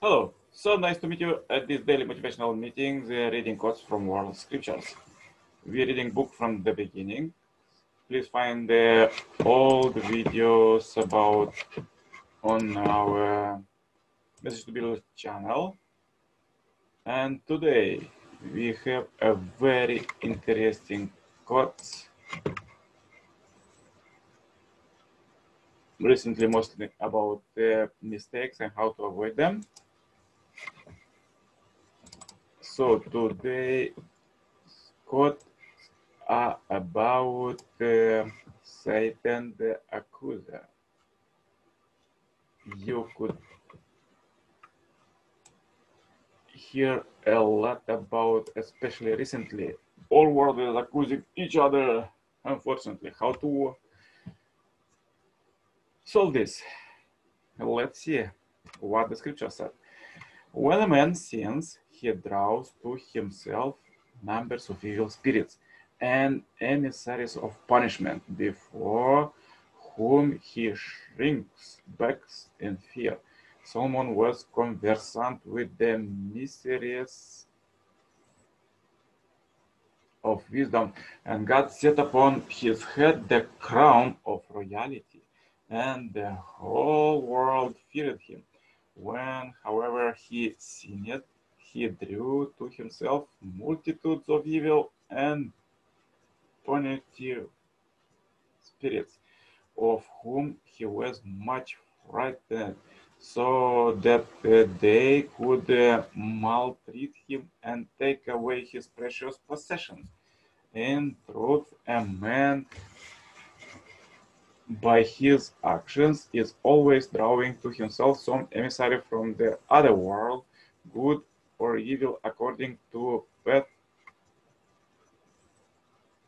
Hello, so nice to meet you at this daily motivational meeting, the reading quotes from world scriptures. We're reading book from the beginning. Please find all the old videos about on our Message to Build channel. And today we have a very interesting quote. Recently, mostly about the mistakes and how to avoid them. So today, quote are about uh, Satan the accuser. You could hear a lot about, especially recently, all world is accusing each other, unfortunately. How to solve this? Let's see what the scripture said. When a man sins, he draws to himself numbers of evil spirits and emissaries of punishment before whom he shrinks back in fear. Solomon was conversant with the mysteries of wisdom, and God set upon his head the crown of royalty, and the whole world feared him. When, however, he sinned, he drew to himself multitudes of evil and punitive spirits, of whom he was much frightened, so that uh, they could uh, maltreat him and take away his precious possessions. In truth, a man by his actions is always drawing to himself some emissary from the other world, good or evil, according to path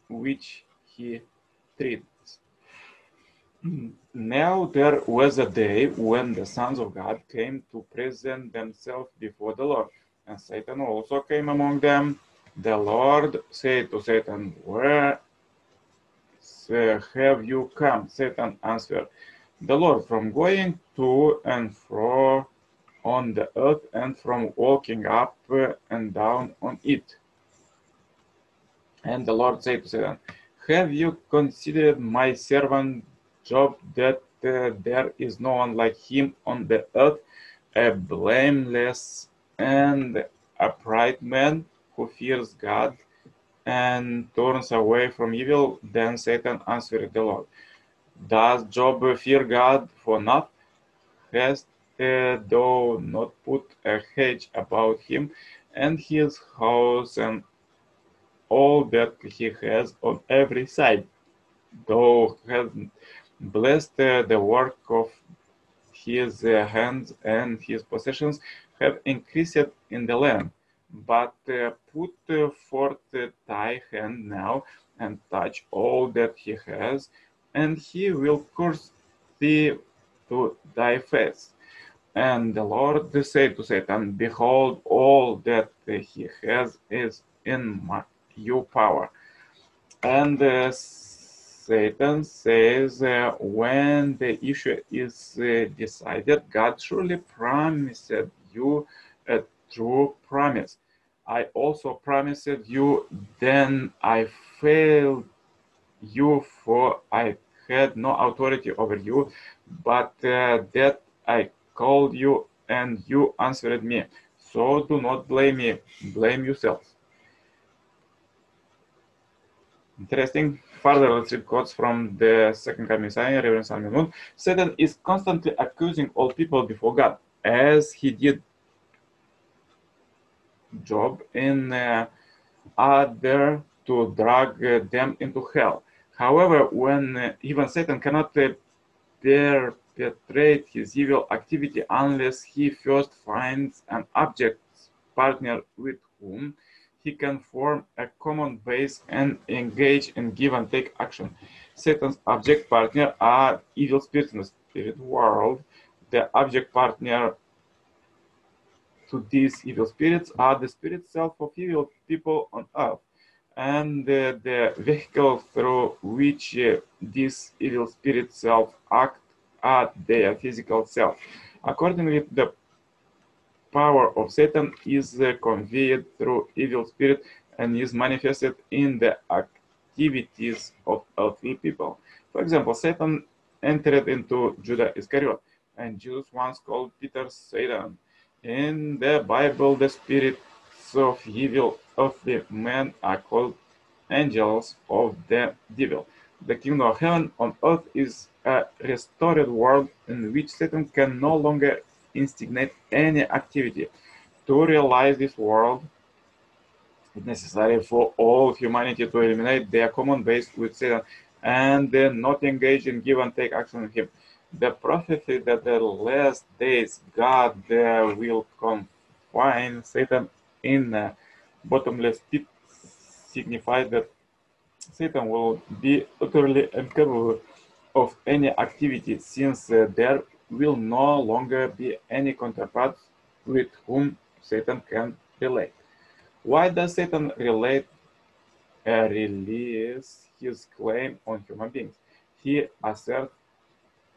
which he treats. Now there was a day when the sons of God came to present themselves before the Lord, and Satan also came among them. The Lord said to Satan, Where have you come? Satan answered, The Lord, from going to and fro on the earth and from walking up and down on it. And the Lord said to Satan, Have you considered my servant Job that uh, there is no one like him on the earth, a blameless and upright man who fears God and turns away from evil? Then Satan answered the Lord, Does Job fear God for naught? Hast uh, thou not put a hedge about him and his house and all that he has on every side? Thou hast blessed uh, the work of his uh, hands and his possessions have increased in the land. But put forth thy hand now and touch all that he has, and he will curse thee to thy face. And the Lord said to Satan, Behold, all that he has is in my, your power. And uh, Satan says, uh, when the issue is uh, decided, God surely promised you a true promise. I also promised you, then I failed you, for I had no authority over you, but uh, that I called you and you answered me. So do not blame me, blame yourself. Interesting. Further, let's read quotes from the second coming sign, Reverend Moon. Satan is constantly accusing all people before God, as he did Job in uh, order to drag uh, them into hell. However, when uh, even Satan cannot uh, perpetrate his evil activity unless he first finds an object partner with whom he can form a common base and engage in give and take action. Satan's object partner are evil spirits in the spirit world. The object partner to these evil spirits are the spirit self of evil people on earth and uh, the vehicle through which uh, these evil spirit self act are their physical self. Accordingly, the power of Satan is uh, conveyed through evil spirit and is manifested in the activities of earthly people. For example, Satan entered into Judah Iscariot, and Jesus once called Peter Satan. In the Bible, the spirits of evil earthly men are called angels of the devil. The kingdom of heaven on earth is a restored world in which Satan can no longer instigate any activity. To realize this world, it's necessary for all humanity to eliminate their common base with Satan and then not engage in give and take action with him. The prophecy that the last days God uh, will confine Satan in a bottomless pit signifies that Satan will be utterly incapable of any activity since uh, there will no longer be any counterpart with whom Satan can relate. Why does Satan relate uh, release his claim on human beings? He asserts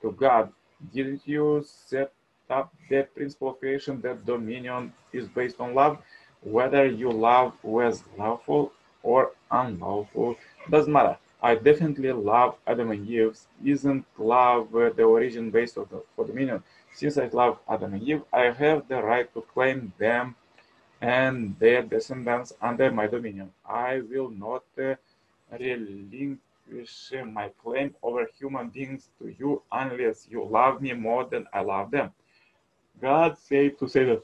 to God, didn't you set up the principle of creation that dominion is based on love? Whether you love was lawful or unlawful doesn't matter. I definitely love Adam and Eve. Isn't love uh, the origin based of the, for dominion? Since I love Adam and Eve, I have the right to claim them and their descendants under my dominion. I will not uh, relinquish my claim over human beings to you unless you love me more than I love them. God said to say that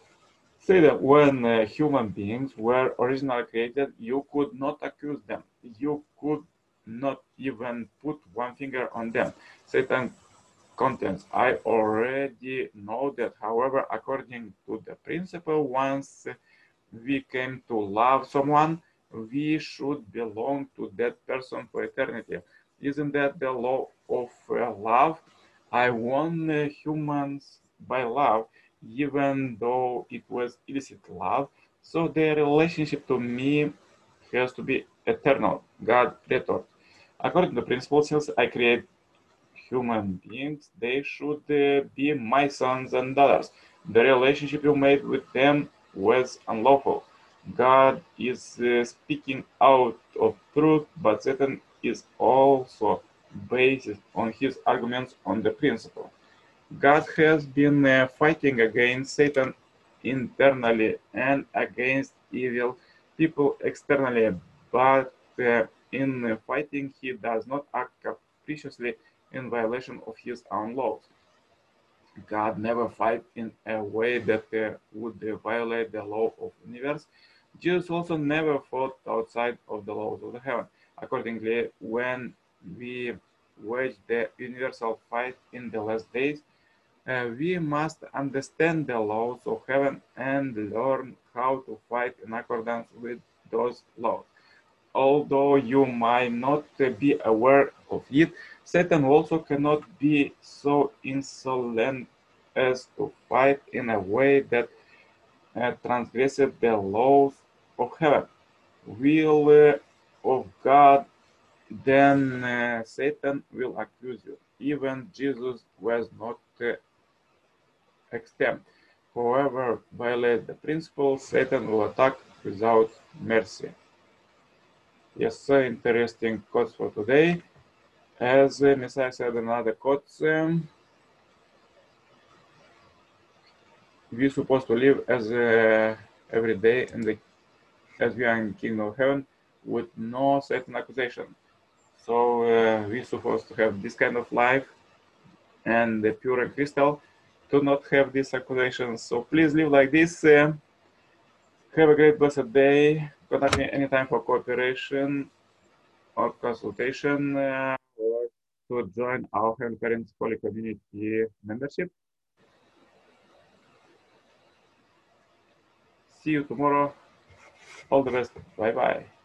say that when uh, human beings were originally created, you could not accuse them. You could not even put one finger on them. Satan contents. I already know that, however, according to the principle, once we came to love someone, we should belong to that person for eternity. Isn't that the law of uh, love? I won uh, humans by love, even though it was illicit love. So their relationship to me has to be eternal. God retorted. According to the principle, since I create human beings, they should uh, be my sons and daughters. The relationship you made with them was unlawful. God is uh, speaking out of truth, but Satan is also based on his arguments on the principle. God has been uh, fighting against Satan internally and against evil people externally, but uh, in fighting he does not act capriciously in violation of his own laws. God never fight in a way that uh, would uh, violate the law of the universe. Jesus also never fought outside of the laws of the heaven. Accordingly, when we wage the universal fight in the last days, uh, we must understand the laws of heaven and learn how to fight in accordance with those laws. Although you might not be aware of it, Satan also cannot be so insolent as to fight in a way that uh, transgresses the laws of heaven. Will uh, of God, then uh, Satan will accuse you. Even Jesus was not uh, extempt. However, violate the principle, Satan will attack without mercy. Yes, sir, interesting quotes for today. As uh, Messiah said another quote, um, we're supposed to live as uh, every day in the as we are in kingdom of heaven with no certain accusation. So uh, we're supposed to have this kind of life and the pure crystal do not have these accusations. So please live like this. Uh, have a great blessed day. Contact me anytime for cooperation or consultation. Uh, to join our Parents Holy Community membership. See you tomorrow. All the best. Bye bye.